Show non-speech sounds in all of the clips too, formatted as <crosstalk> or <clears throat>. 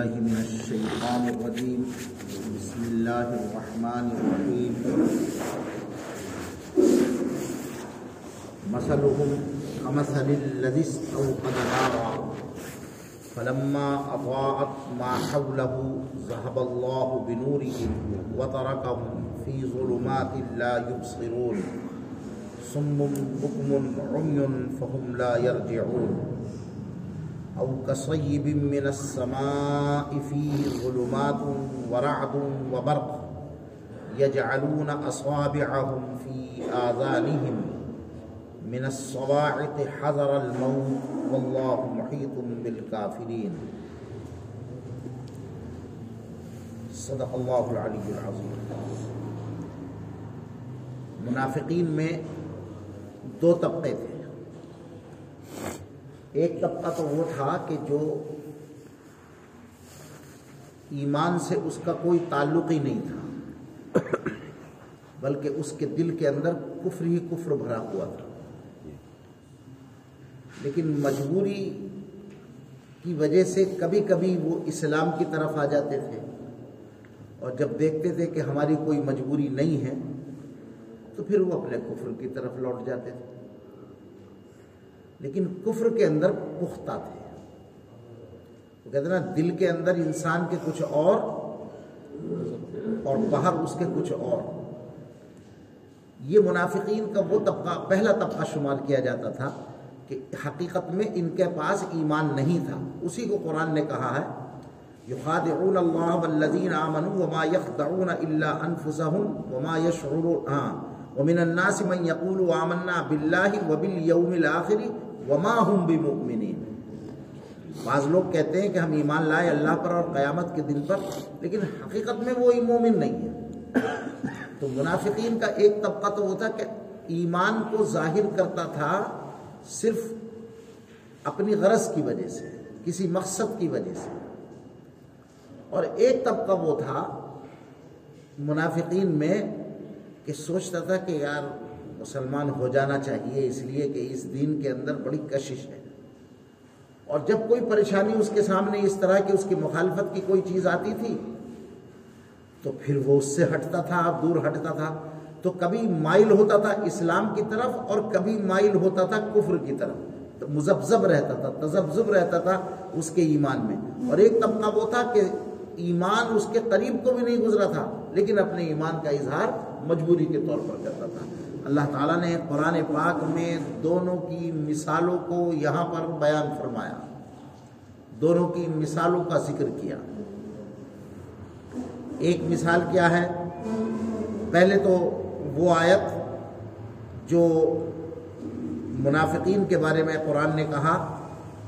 بالله من الشيطان الرجيم. بسم الله الرحمن الرحيم. مثلهم كمثل الذي استوقد نارا فلما أضاءت ما حوله ذهب الله بنورهم وتركهم في ظلمات لا يبصرون. صم بكم عمي فهم لا يرجعون. أو كصيب من السماء فيه ظلمات ورعد وبرق يجعلون أصابعهم في آذانهم من الصواعق حذر الموت والله محيط بالكافرين. صدق اللہ العلی العظیم منافقین میں دو طبقے تھے. ایک طبقہ تو وہ تھا کہ جو ایمان سے اس کا کوئی تعلق ہی نہیں تھا، بلکہ اس کے دل کے اندر کفر ہی کفر بھرا ہوا تھا۔ لیکن مجبوری کی وجہ سے کبھی کبھی وہ اسلام کی طرف آ جاتے تھے۔ اور جب دیکھتے تھے کہ ہماری کوئی مجبوری نہیں ہے، تو پھر وہ اپنے کفر کی طرف لوٹ جاتے تھے۔ لیکن کفر کے اندر پختہ تھے۔ وہ کہتے نا، دل کے اندر انسان کے کچھ اور اور باہر اس کے کچھ اور۔ یہ منافقین کا وہ طبقہ، پہلا طبقہ شمار کیا جاتا تھا کہ حقیقت میں ان کے پاس ایمان نہیں تھا۔ اسی کو قرآن نے کہا ہے، یخادعون اللہ والذین آمنوا وما یخدعون الا انفسهم وما یشعرون۔ ہاں ومن الناس من يقول آمنا باللہ وبالیوم الاخر وما هم بمؤمنین بعض لوگ کہتے ہیں کہ ہم ایمان لائے اللہ پر اور قیامت کے دن پر، لیکن حقیقت میں وہ مومن نہیں ہے۔ تو منافقین کا ایک طبقہ تو وہ تھا کہ ایمان کو ظاہر کرتا تھا صرف اپنی غرض کی وجہ سے، کسی مقصد کی وجہ سے۔ اور ایک طبقہ وہ تھا، منافقین میں کہ سوچتا تھا کہ یار مسلمان ہو جانا چاہیے، اس لیے کہ اس دین کے اندر بڑی کشش ہے۔ اور جب کوئی پریشانی اس کے سامنے اس طرح کی، اس کی مخالفت کی کوئی چیز آتی تھی، تو پھر وہ اس سے ہٹتا تھا دور ہٹتا تھا۔ تو کبھی مائل ہوتا تھا اسلام کی طرف اور کبھی مائل ہوتا تھا کفر کی طرف۔ مزبزب رہتا تھا، تذبذب رہتا تھا اس کے ایمان میں۔ اور ایک طبقہ وہ تھا کہ ایمان اس کے قریب کو بھی نہیں گزرا تھا، لیکن اپنے ایمان کا اظہار مجبوری کے طور پر کرتا تھا۔ اللہ تعالیٰ نے قرآن پاک میں دونوں کی مثالوں کو یہاں پر بیان فرمایا۔ دونوں کی مثالوں کا ذکر کیا۔ ایک مثال کیا ہے؟ پہلے تو وہ آیت جو منافقین کے بارے میں قرآن نے کہا،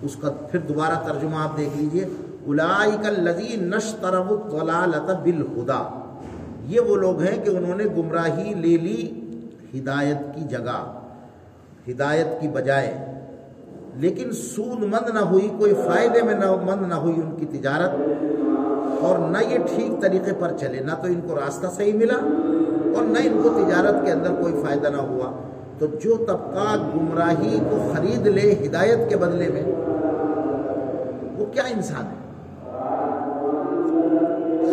اس کا پھر دوبارہ ترجمہ آپ دیکھ لیجیے۔ اولئک الذین نشتروا الضلالۃ بالہدى یہ وہ لوگ ہیں کہ انہوں نے گمراہی لے لی ہدایت کی جگہ، ہدایت کی بجائے۔ لیکن سود مند نہ ہوئی، کوئی فائدے میں نہ مند نہ ہوئی ان کی تجارت۔ اور نہ یہ ٹھیک طریقے پر چلے، نہ تو ان کو راستہ صحیح ملا اور نہ ان کو تجارت کے اندر کوئی فائدہ نہ ہوا۔ تو جو طبقہ گمراہی کو خرید لے، ہدایت کے بدلے میں، وہ کیا انسان ہے؟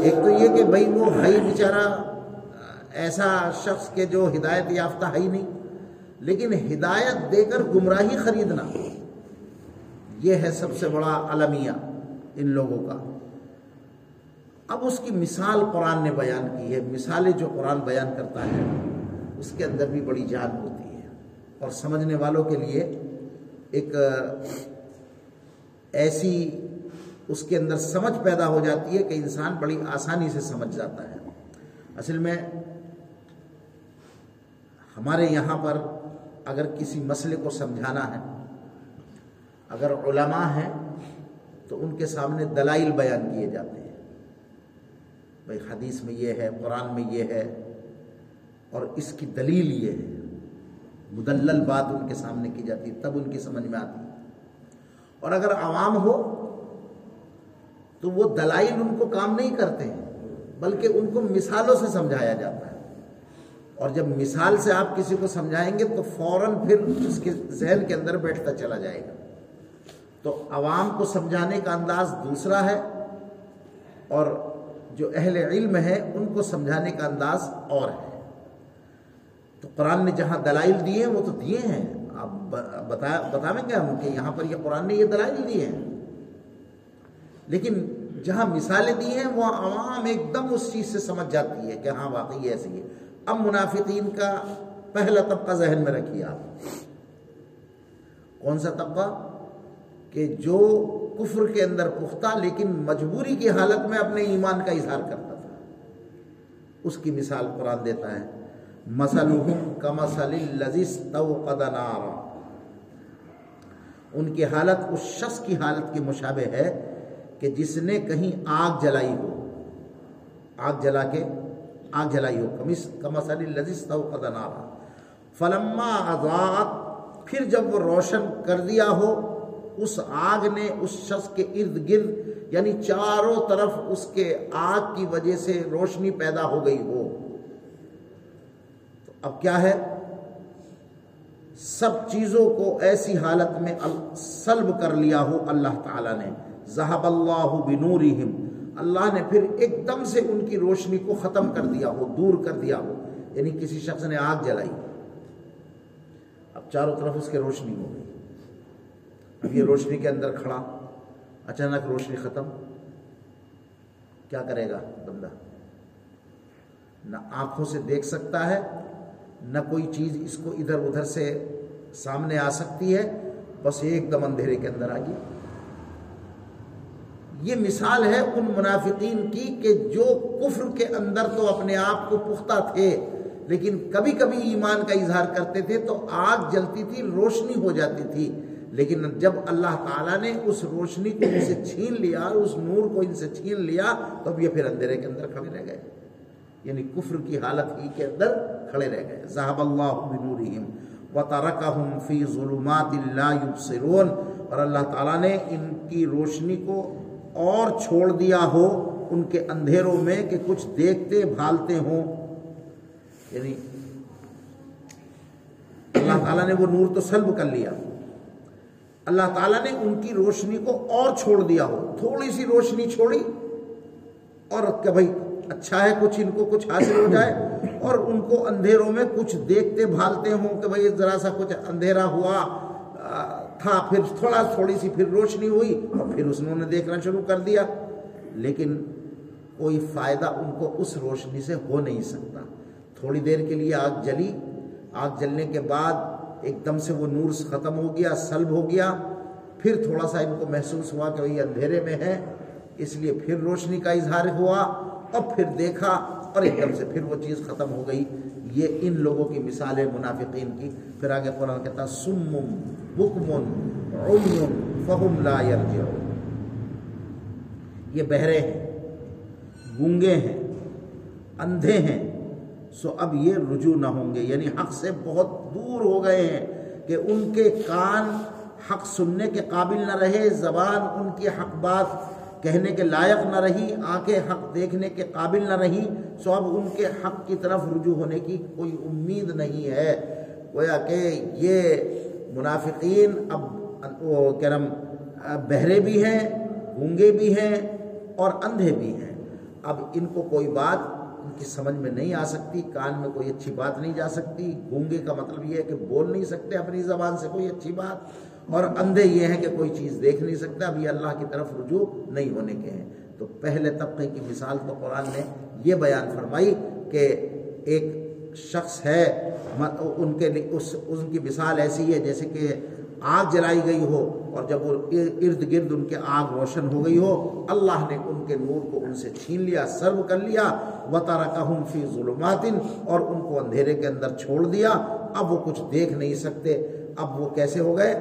ایک تو یہ کہ بھائی وہ ہے بیچارہ، ایسا شخص کے جو ہدایت یافتہ ہے ہی نہیں۔ لیکن ہدایت دے کر گمراہی خریدنا، یہ ہے سب سے بڑا المیہ ان لوگوں کا۔ اب اس کی مثال قرآن نے بیان کی ہے مثالیں جو قرآن بیان کرتا ہے، اس کے اندر بھی بڑی جان ہوتی ہے۔ اور سمجھنے والوں کے لیے ایک ایسی اس کے اندر سمجھ پیدا ہو جاتی ہے کہ انسان بڑی آسانی سے سمجھ جاتا ہے۔ اصل میں ہمارے یہاں پر اگر کسی مسئلے کو سمجھانا ہے، اگر علماء ہیں تو ان کے سامنے دلائل بیان کیے جاتے ہیں۔ بھائی حدیث میں یہ ہے، قرآن میں یہ ہے، اور اس کی دلیل یہ ہے۔ مدلل بات ان کے سامنے کی جاتی ہے، تب ان کی سمجھ میں آتی ہے۔ اور اگر عوام ہو تو وہ دلائل ان کو کام نہیں کرتے ہیں بلکہ ان کو مثالوں سے سمجھایا جاتا ہے۔ اور جب مثال سے آپ کسی کو سمجھائیں گے تو فوراً پھر اس کے ذہن کے اندر بیٹھتا چلا جائے گا۔ تو عوام کو سمجھانے کا انداز دوسرا ہے، اور جو اہل علم ہے ان کو سمجھانے کا انداز اور ہے۔ تو قرآن نے جہاں دلائل دیے وہ تو دیے ہیں۔ آپ بتا بتائیں گے ہم کہ یہاں پر یہ قرآن نے یہ دلائل دیے ہیں۔ لیکن جہاں مثالیں دی ہیں وہ عوام ایک دم اس چیز سے سمجھ جاتی ہے کہ ہاں واقعی ایسی ہے۔ اب منافقین کا پہلا طبقہ ذہن میں رکھیے آپ۔ کون سا طبقہ؟ کہ جو کفر کے اندر پختہ لیکن مجبوری کی حالت میں اپنے ایمان کا اظہار کرتا تھا۔ اس کی مثال قرآن دیتا ہے۔ مسلحم کمسل لذیذ نارا۔ ان کی حالت اس شخص کی حالت کی مشابہ ہے کہ جس نے کہیں آگ جلائی ہو، آگ جلا کے، آگ جلائی ہو، کمس کمسل لذیذ توقد نارا۔ فلما آزاد پھر جب وہ روشن کر دیا ہو، اس آگ نے اس شخص کے ارد گرد یعنی چاروں طرف اس کے آگ کی وجہ سے روشنی پیدا ہو گئی ہو۔ تو اب کیا ہے؟ سب چیزوں کو ایسی حالت میں سلب کر لیا ہو اللہ تعالی نے۔ زہب اللہ بنورہم۔ اللہ نے پھر ایک دم سے ان کی روشنی کو ختم کر دیا ہو، دور کر دیا ہو۔ یعنی کسی شخص نے آگ جلائی۔ اب چاروں طرف اس کے روشنی ہو گئی۔ اب یہ روشنی کے اندر کھڑا۔ اچانک روشنی ختم۔ کیا کرے گا بندہ؟ نہ آنکھوں سے دیکھ سکتا ہے، نہ کوئی چیز اس کو ادھر ادھر سے سامنے آ سکتی ہے۔ بس ایک دم اندھیرے کے اندر آ گئی۔ یہ مثال ہے ان منافقین کی کہ جو کفر کے اندر تو اپنے آپ کو پختہ تھے، لیکن کبھی کبھی ایمان کا اظہار کرتے تھے تو آگ جلتی تھی، روشنی ہو جاتی تھی۔ لیکن جب اللہ تعالیٰ نے اس روشنی کو ان سے چھین لیا، اس نور کو ان سے چھین لیا، تو اب یہ پھر اندھیرے کے اندر کھڑے رہ گئے۔ یعنی کفر کی حالت ہی کے اندر کھڑے رہ گئے۔ ذہب اللہ بنورہم وترکہم فی ظلمات لا یبصرون۔ اور اللہ تعالیٰ نے ان کی روشنی کو اور چھوڑ دیا ہو ان کے اندھیروں میں کہ کچھ دیکھتے بھالتے ہوں۔ یعنی اللہ تعالیٰ نے وہ نور تو سلب کر لیا۔ اللہ تعالیٰ نے ان کی روشنی کو اور چھوڑ دیا ہو۔ تھوڑی سی روشنی چھوڑی اور کہ بھائی اچھا ہے کچھ ان کو کچھ حاصل ہو جائے اور ان کو اندھیروں میں کچھ دیکھتے بھالتے ہوں کہ بھائی ذرا سا کچھ اندھیرا ہوا۔ تھا، پھر تھوڑا تھوڑی سی پھر روشنی ہوئی اور پھر اس نے دیکھنا شروع کر دیا۔ لیکن کوئی فائدہ ان کو اس روشنی سے ہو نہیں سکتا۔ تھوڑی دیر کے لیے آگ جلی۔ آگ جلنے کے بعد ایک دم سے وہ نور ختم ہو گیا، سلب ہو گیا۔ پھر تھوڑا سا ان کو محسوس ہوا کہ وہی اندھیرے میں ہے اس لیے پھر روشنی کا اظہار ہوا۔ اور پھر دیکھا، اور ایک دم سے پھر وہ چیز ختم ہو گئی۔ یہ ان لوگوں کی مثال ہے منافقین کی۔ پھر آگے قرآن کہتا سمم بکمن عمن فہم لا یرجعون۔ یہ بہرے ہیں، گونگے ہیں، اندھے ہیں۔ سو اب یہ رجوع نہ ہوں گے۔ یعنی حق سے بہت دور ہو گئے ہیں کہ ان کے کان حق سننے کے قابل نہ رہے، زبان ان کی حق بات کہنے کے لائق نہ رہی، آنکھیں حق دیکھنے کے قابل نہ رہی، سو اب ان کے حق کی طرف رجوع ہونے کی کوئی امید نہیں ہے۔ گویا کہ یہ منافقین اب، وہ کرم بہرے بھی ہیں، گونگے بھی ہیں اور اندھے بھی ہیں۔ اب ان کو کوئی بات ان کی سمجھ میں نہیں آ سکتی، کان میں کوئی اچھی بات نہیں جا سکتی۔ گونگے کا مطلب یہ ہے کہ بول نہیں سکتے اپنی زبان سے، کوئی اچھی بات۔ اور اندھے یہ ہیں کہ کوئی چیز دیکھ نہیں سکتا ابھی اللہ کی طرف رجوع نہیں ہونے کے ہیں۔ تو پہلے طبقے کی مثال تو قرآن نے یہ بیان فرمائی کہ ایک شخص ہے ان کے اس ان کی مثال ایسی ہے جیسے کہ آگ جلائی گئی ہو اور جب وہ ارد گرد ان کے آگ روشن ہو گئی ہو، اللہ نے ان کے نور کو ان سے چھین لیا، سرو کر لیا۔ وطارہ کا فی ظلمات، اور ان کو اندھیرے کے اندر چھوڑ دیا۔ اب وہ کچھ دیکھ نہیں سکتے۔ اب وہ کیسے ہو گئے؟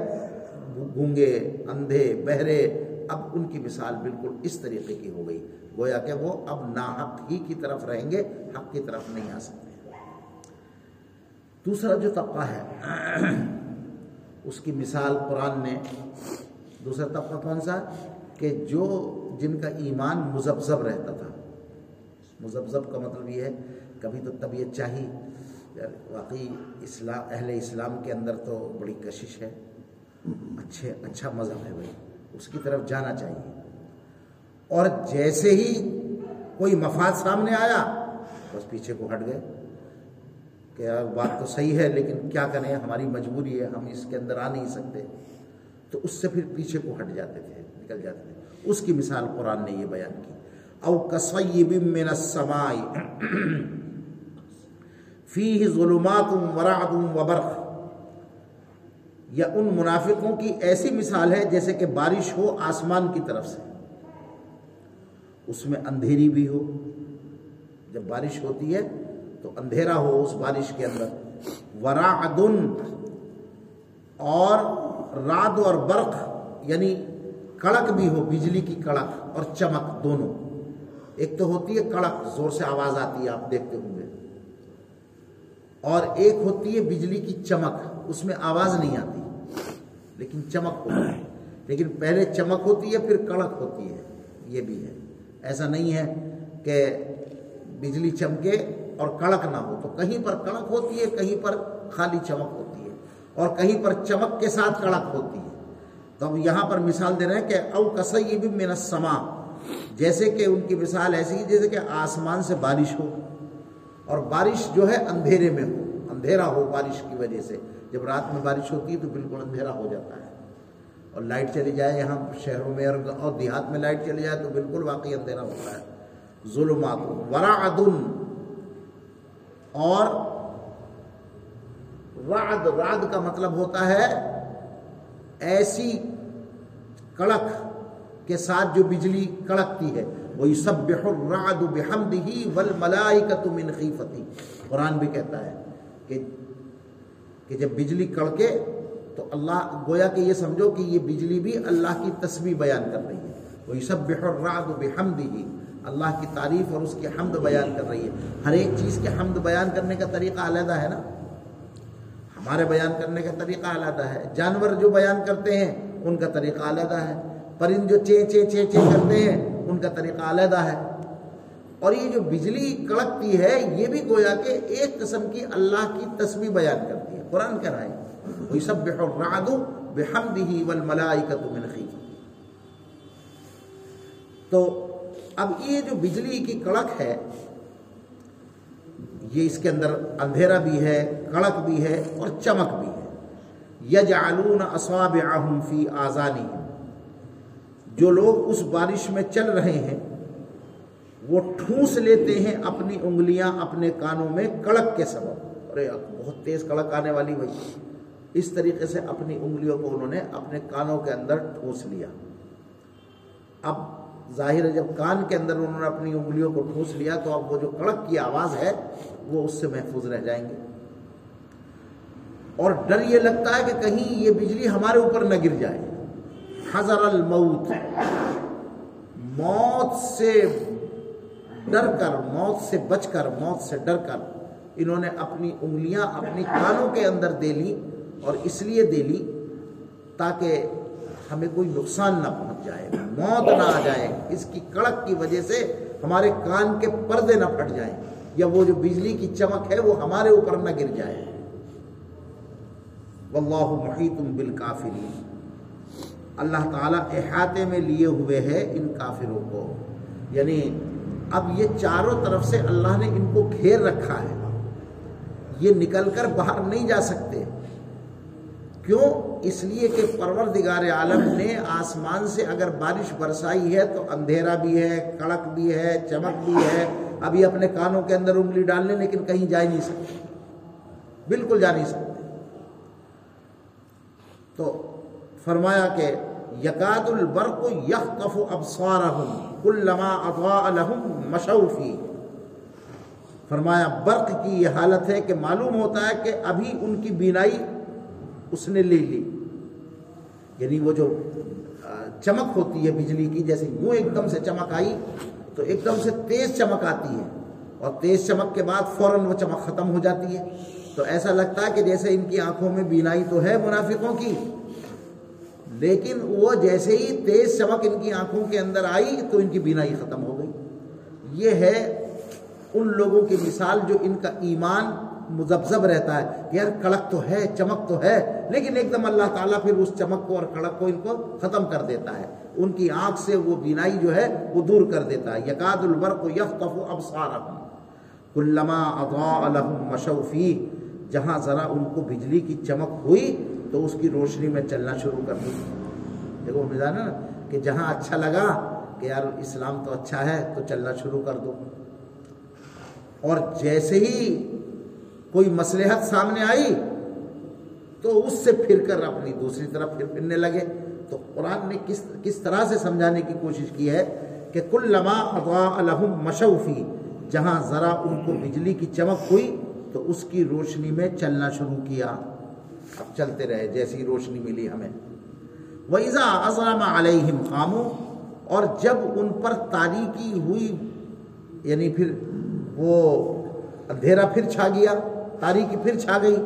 گونگے، اندھے، بہرے، اب ان کی مثال بالکل اس طریقے کی ہو گئی۔ گویا کہ وہ اب ناحق ہی کی طرف رہیں گے، حق کی طرف نہیں آ سکتے۔ دوسرا جو طبقہ ہے، اس کی مثال قرآن نے دوسرا طبقہ کون سا؟ کہ جو جن کا ایمان مزبزب رہتا تھا۔ مزبزب کا مطلب یہ ہے، کبھی تو طبیعت چاہی۔ واقعی اسلام، اہل اسلام کے اندر تو بڑی کشش ہے۔ اچھے اچھا مذہب ہے بھائی، اس کی طرف جانا چاہیے۔ اور جیسے ہی کوئی مفاد سامنے آیا، بس پیچھے کو ہٹ گئے کہ یار بات تو صحیح ہے، لیکن کیا کریں؟ ہماری مجبوری ہے، ہم اس کے اندر آ نہیں سکتے۔ تو اس سے پھر پیچھے کو ہٹ جاتے تھے، نکل جاتے تھے۔ اس کی مثال قرآن نے یہ بیان کی۔ او کسیب من السماء <clears throat> فیہ ظلمات ورعد وبرق یا ان منافقوں کی ایسی مثال ہے جیسے کہ بارش ہو آسمان کی طرف سے۔ اس میں اندھیری بھی ہو۔ جب بارش ہوتی ہے تو اندھیرا ہو اس بارش کے اندر۔ ورعد اور راد اور برق یعنی کڑک بھی ہو، بجلی کی کڑک اور چمک دونوں۔ ایک تو ہوتی ہے کڑک، زور سے آواز آتی ہے، آپ دیکھتے ہوں گے۔ اور ایک ہوتی ہے بجلی کی چمک، اس میں آواز نہیں آتی۔ لیکن چمک ہوتی ہے۔ لیکن پہلے چمک ہوتی ہے، پھر کڑک ہوتی ہے۔ یہ بھی ہے۔ ایسا نہیں ہے کہ بجلی چمکے اور کڑک نہ ہو۔ تو کہیں پر کڑک ہوتی ہے، کہیں پر خالی چمک ہوتی ہے۔ اور کہیں پر چمک کے ساتھ کڑک ہوتی ہے۔ تو اب یہاں پر مثال دے رہے ہیں کہ او کسیب من السما جیسے کہ ان کی مثال ایسی ہے جیسے کہ آسمان سے بارش ہو۔ اور بارش جو ہے اندھیرے میں ہو، اندھیرا ہو بارش کی وجہ سے۔ جب رات میں بارش ہوتی ہے تو بالکل اندھیرا ہو جاتا ہے۔ اور لائٹ چلی جائے یہاں شہروں میں اور دیہات میں لائٹ چلی جائے تو بالکل واقعی اندھیرا ہوتا ہے۔ ظلمات ورا اور رعد رعد کا مطلب ہوتا ہے ایسی کڑک کے ساتھ جو بجلی کڑکتی ہے۔ وہی سب بےحد بحمد ہی ول کا تم قرآن بھی کہتا ہے کہ کہ جب بجلی کڑکے تو اللہ گویا کہ یہ سمجھو کہ یہ بجلی بھی اللہ کی تسبیح بیان کر رہی ہے۔ وہی سب بحراد بحمد ہی اللہ کی تعریف اور اس کی حمد بیان کر رہی ہے۔ ہر ایک چیز کے حمد بیان کرنے کا طریقہ علیحدہ ہے نا؟ ہمارے بیان کرنے کا طریقہ علیحدہ ہے۔ جانور جو بیان کرتے ہیں، ان کا طریقہ علیحدہ ہے۔ پرند جو چے چے چے چے کرتے ہیں ان کا طریقہ علیحدہ ہے۔ اور یہ جو بجلی کڑکتی ہے، یہ بھی گویا کہ ایک قسم کی اللہ کی تسبیح بیان کرتی ہے۔ قرآن کہہ رہا ہے وہی سب بحراد بحمدہ والملائکۃ من خیفہ تو اب یہ جو بجلی کی کڑک ہے، یہ اس کے اندر اندھیرا بھی ہے، کڑک بھی ہے اور چمک بھی ہے۔ یجعلون اصابعہم فی آذانہم۔ جو لوگ اس بارش میں چل رہے ہیں، وہ ٹھونس لیتے ہیں اپنی انگلیاں اپنے کانوں میں کڑک کے سبب۔ ارے بہت تیز کڑک آنے والی بھائی اس طریقے سے اپنی انگلیوں کو انہوں نے اپنے کانوں کے اندر ٹھونس لیا۔ اب ظاہر ہے، جب کان کے اندر انہوں نے اپنی انگلیوں کو ٹھونس لیا، تو اب وہ جو کڑک کی آواز ہے، وہ اس سے محفوظ رہ جائیں گے۔ اور ڈر یہ لگتا ہے کہ کہیں یہ بجلی ہمارے اوپر نہ گر جائے۔ حضر الموت۔ موت سے ڈر کر موت سے بچ کر موت سے ڈر کر انہوں نے اپنی انگلیاں اپنی کانوں کے اندر دے لی اور اس لیے دے لی تاکہ ہمیں کوئی نقصان نہ پہنچ جائے، موت نہ آ جائے۔ اس کی کڑک کی وجہ سے ہمارے کان کے پردے نہ پھٹ جائیں یا وہ جو بجلی کی چمک ہے وہ ہمارے اوپر نہ گر جائے۔ واللہ محیط بالکافرین۔ اللہ تعالیٰ احاطے میں لیے ہوئے ہے ان کافروں کو۔ یعنی اب یہ چاروں طرف سے اللہ نے ان کو گھیر رکھا ہے۔ یہ نکل کر باہر نہیں جا سکتے۔ کیوں؟ اس لیے کہ پروردگار عالم نے آسمان سے اگر بارش برسائی ہے تو اندھیرا بھی ہے، کڑک بھی ہے، چمک بھی ہے۔ ابھی اپنے کانوں کے اندر انگلی ڈالنے لیکن کہیں جا ہی نہیں سکتے۔ بالکل جا نہیں سکتے۔ تو فرمایا کہ یقاد البرق یخف ابصارہم کلما اضاء لهم مشوا فی۔ فرمایا، برق کی یہ حالت ہے کہ معلوم ہوتا ہے کہ ابھی ان کی بینائی اس نے لے لی۔ یعنی وہ جو چمک ہوتی ہے بجلی کی، جیسے یوں ایک دم سے چمک آئی تو ایک دم سے تیز چمک آتی ہے۔ اور تیز چمک کے بعد فوراً وہ چمک ختم ہو جاتی ہے۔ تو ایسا لگتا ہے کہ جیسے ان کی آنکھوں میں بینائی تو ہے منافقوں کی۔ لیکن وہ جیسے ہی تیز چمک ان کی آنکھوں کے اندر آئی تو ان کی بینائی ختم ہو گئی۔ یہ ہے ان لوگوں کی مثال جو ان کا ایمان مزبزب رہتا ہے یار کڑک تو ہے، چمک تو ہے، لیکن ایک دم اللہ تعالیٰ پھر اس چمک کو اور کڑک کو ان کو ختم کر دیتا ہے۔ ان کی آنکھ سے وہ بینائی جو ہے وہ دور کر دیتا ہے۔ یقاد البرق یفتف ابصارہم کلما اضاء لهم مشوا فيه جہاں ذرا ان کو بجلی کی چمک ہوئی تو اس کی روشنی میں چلنا شروع کر دی۔ دیکھو نا، کہ جہاں اچھا لگا کہ یار اسلام تو اچھا ہے، تو چلنا شروع کر دو۔ اور جیسے ہی کوئی مسلحت سامنے آئی، تو اس سے پھر کر اپنی دوسری طرف پھر پھرنے لگے۔ تو قرآن نے کس کس طرح سے سمجھانے کی کوشش کی ہے کہ کل لما اضاء لهم مشوفی جہاں ذرا ان کو بجلی کی چمک ہوئی، تو اس کی روشنی میں چلنا شروع کیا۔ چلتے رہے، جیسی روشنی ملی ہمیں۔ وَإِذَا أَظْلَمَ عَلَيْهِمْ قَامُوا اور جب ان پر تاریکی ہوئی یعنی پھر وہ اندھیرا پھر چھا گیا، تاریکی پھر چھا گئی،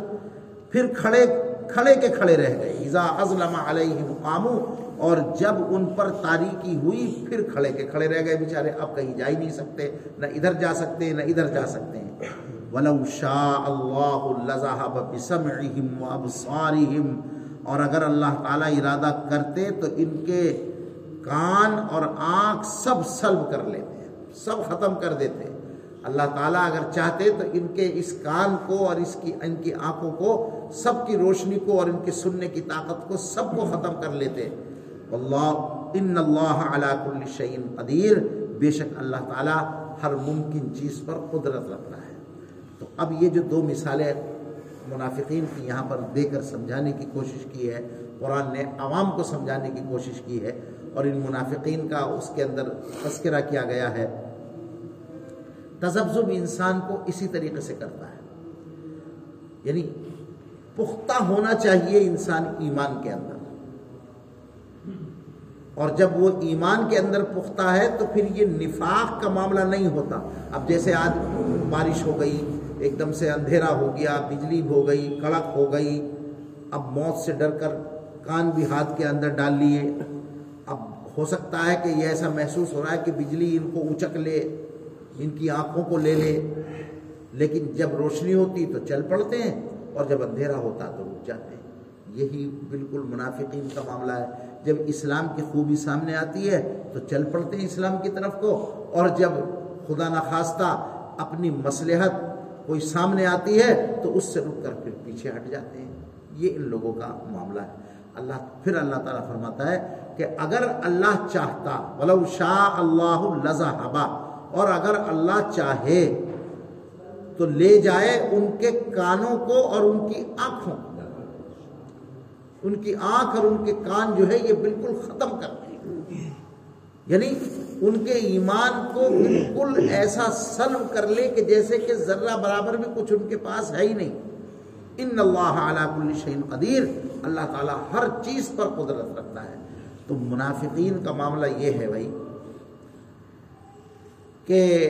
پھر کھڑے کھڑے کے کھڑے رہ گئے۔ اذا ازلم علیہم قاموا اور جب ان پر تاریکی ہوئی، پھر کھڑے کے کھڑے رہ گئے۔ بیچارے اب کہیں جا ہی نہیں سکتے، نہ ادھر جا سکتے، نہ ادھر جا سکتے۔ ہیں وَلَوْ شَاءَ اللَّهُ لَذَهَبَ بِسَمْعِهِمْ وَأَبْصَارِهِمْ اور اگر اللہ تعالیٰ ارادہ کرتے تو ان کے کان اور آنکھ سب سلب کر لیتے سب ختم کر دیتے اللہ تعالیٰ اگر چاہتے تو ان کے اس کان کو اور اس کی، ان کی آنکھوں کو، سب کی روشنی کو اور ان کے سننے کی طاقت کو سب کو ختم کر لیتے اللہ ان اللہ علا کل شعین قدیر۔ بے شک اللہ تعالیٰ ہر ممکن چیز پر قدرت رکھتا ہے۔ تو اب یہ جو دو مثالیں منافقین کی یہاں پر دے کر سمجھانے کی کوشش کی ہے، قرآن نے عوام کو سمجھانے کی کوشش کی ہے اور ان منافقین کا اس کے اندر تذکرہ کیا گیا ہے۔ تذبذب انسان کو اسی طریقے سے کرتا ہے۔ یعنی پختہ ہونا چاہیے انسان ایمان کے اندر۔ اور جب وہ ایمان کے اندر پختہ ہے تو پھر یہ نفاق کا معاملہ نہیں ہوتا۔ اب جیسے آج بارش ہو گئی ایک دم سے اندھیرا ہو گیا، بجلی ہو گئی، کڑک ہو گئی۔ اب موت سے ڈر کر کان بھی ہاتھ کے اندر ڈال لیے۔ اب ہو سکتا ہے کہ یہ ایسا محسوس ہو رہا ہے کہ بجلی ان کو اچک لے، ان کی آنکھوں کو لے لے۔ لیکن جب روشنی ہوتی تو چل پڑتے ہیں، اور جب اندھیرا ہوتا تو رک جاتے ہیں۔ یہی بالکل منافقین کا معاملہ ہے۔ جب اسلام کی خوبی سامنے آتی ہے تو چل پڑتے ہیں اسلام کی طرف کو، اور جب خدا نخواستہ اپنی مسلحت کوئی سامنے آتی ہے تو اس سے رک کر پھر پیچھے ہٹ جاتے ہیں۔ یہ ان لوگوں کا معاملہ ہے۔ اللہ، پھر اللہ تعالیٰ فرماتا ہے کہ اگر اللہ چاہتا، ولو شاہ اللہ لذا اور اگر اللہ چاہے تو لے جائے ان کے کانوں کو اور ان کی آنکھوں ان کی آنکھ اور ان کے کان جو ہے یہ بالکل ختم کر دیں یعنی ان کے ایمان کو بالکل ایسا سلم کر لے کہ جیسے کہ ذرہ برابر بھی کچھ ان کے پاس ہے ہی نہیں۔ ان اللہ علیہ کل شعین قدیر۔ اللہ تعالیٰ ہر چیز پر قدرت رکھتا ہے۔ تو منافقین کا معاملہ یہ ہے بھائی کہ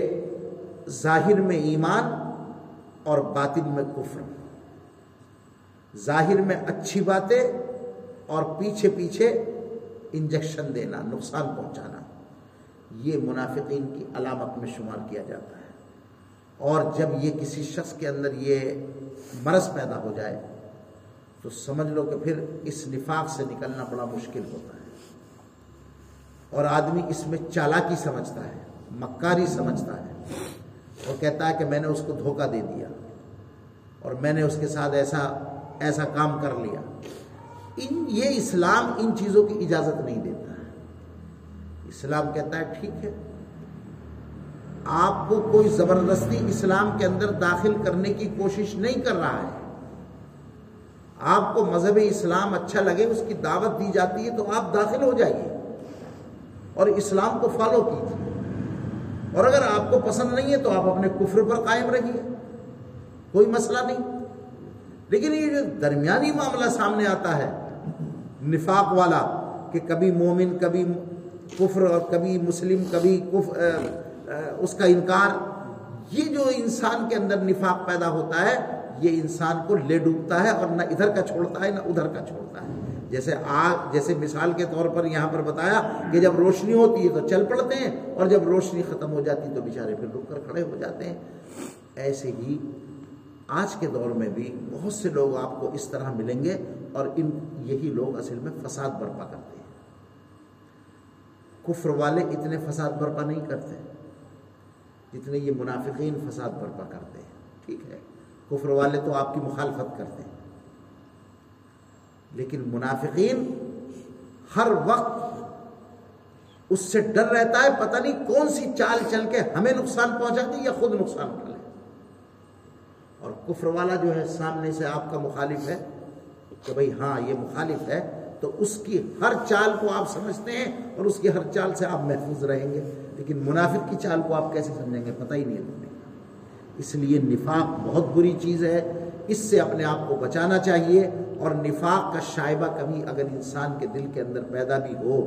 ظاہر میں ایمان اور باطن میں کفر۔ ظاہر میں اچھی باتیں اور پیچھے پیچھے انجیکشن دینا، نقصان پہنچانا۔ یہ منافقین کی علامت میں شمار کیا جاتا ہے۔ اور جب یہ کسی شخص کے اندر یہ مرض پیدا ہو جائے، تو سمجھ لو کہ پھر اس نفاق سے نکلنا بڑا مشکل ہوتا ہے۔ اور آدمی اس میں چالاکی سمجھتا ہے، مکاری سمجھتا ہے۔ اور کہتا ہے کہ میں نے اس کو دھوکہ دے دیا، اور میں نے اس کے ساتھ ایسا ایسا کام کر لیا۔ ان، یہ اسلام ان چیزوں کی اجازت نہیں دیتا۔ اسلام کہتا ہے، ٹھیک ہے۔ آپ کو کوئی زبردستی اسلام کے اندر داخل کرنے کی کوشش نہیں کر رہا ہے۔ آپ کو مذہب اسلام اچھا لگے، اس کی دعوت دی جاتی ہے تو آپ داخل ہو جائیے اور اسلام کو فالو کیجیے۔ اور اگر آپ کو پسند نہیں ہے تو آپ اپنے کفر پر قائم رہیے۔ کوئی مسئلہ نہیں۔ لیکن یہ جو درمیانی معاملہ سامنے آتا ہے، نفاق والا کہ کبھی مومن، کبھی کفر اور کبھی مسلم، کبھی اس کا انکار۔ یہ جو انسان کے اندر نفاق پیدا ہوتا ہے، یہ انسان کو لے ڈوبتا ہے اور نہ ادھر کا چھوڑتا ہے، نہ ادھر کا چھوڑتا ہے۔ جیسے آگ جیسے مثال کے طور پر یہاں پر بتایا کہ جب روشنی ہوتی ہے تو چل پڑتے ہیں اور جب روشنی ختم ہو جاتی تو بیچارے پھر رک کر کھڑے ہو جاتے ہیں۔ ایسے ہی آج کے دور میں بھی بہت سے لوگ آپ کو اس طرح ملیں گے اور ان، یہی لوگ اصل میں فساد برپا کرتے ہیں۔ کفر والے اتنے فساد برپا نہیں کرتے جتنے یہ منافقین فساد برپا کرتے ہیں۔ ٹھیک ہے۔ کفر والے تو آپ کی مخالفت کرتے ہیں۔ لیکن منافقین ہر وقت اس سے ڈر رہتا ہے، پتہ نہیں کون سی چال چل کے ہمیں نقصان پہنچا دے یا خود نقصان اٹھا لے۔ اور کفر والا جو ہے، سامنے سے آپ کا مخالف ہے کہ بھئی ہاں یہ مخالف ہے۔ تو اس کی ہر چال کو آپ سمجھتے ہیں اور اس کی ہر چال سے آپ محفوظ رہیں گے۔ لیکن منافق کی چال کو آپ کیسے سمجھیں گے پتہ ہی نہیں ہے اس لیے نفاق بہت بری چیز ہے۔ اس سے اپنے آپ کو بچانا چاہیے اور نفاق کا شائبہ کبھی اگر انسان کے دل کے اندر پیدا بھی ہو،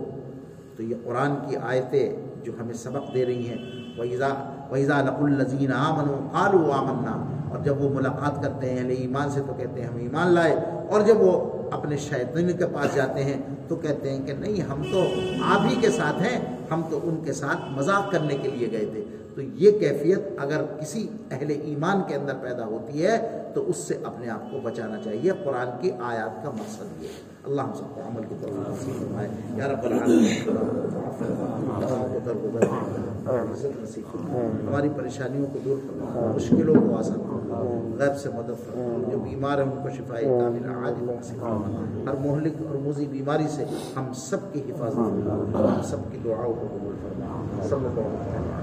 تو یہ قرآن کی آیتیں جو ہمیں سبق دے رہی ہیں، وَإِذَا وَإِذَا لَقُوا الَّذِينَ آمَنُوا قَالُوا آمَنَّا۔ اور جب وہ ملاقات کرتے ہیں، اہل ایمان سے تو کہتے ہیں، ہم ایمان لائے۔ اور جب وہ اپنے شیطن کے پاس جاتے ہیں تو کہتے ہیں کہ نہیں، ہم تو آپ ہی کے ساتھ ہیں، ہم تو ان کے ساتھ مذاق کرنے کے لیے گئے تھے۔ تو یہ کیفیت اگر کسی اہل ایمان کے اندر پیدا ہوتی ہے، تو اس سے اپنے آپ کو بچانا چاہیے۔ قرآن کی آیات کا مقصد یہ ہے۔ اللہ ہم سب کو عمل کی طرف نصیب فرمائے۔ یا رب العالمین، ہماری پریشانیوں کو دور فرما، مشکلوں کو آسان فرما، غیب سے مدد فرما، جو بیمار ہیں، ان کو شفائی کامل عاجل نصیب فرما۔ ہر مہلک اور موزی بیماری سے سے ہم سب کی حفاظت ہم سب کی دعاؤں کو قبول فرما صلی اللہ علیہ وسلم۔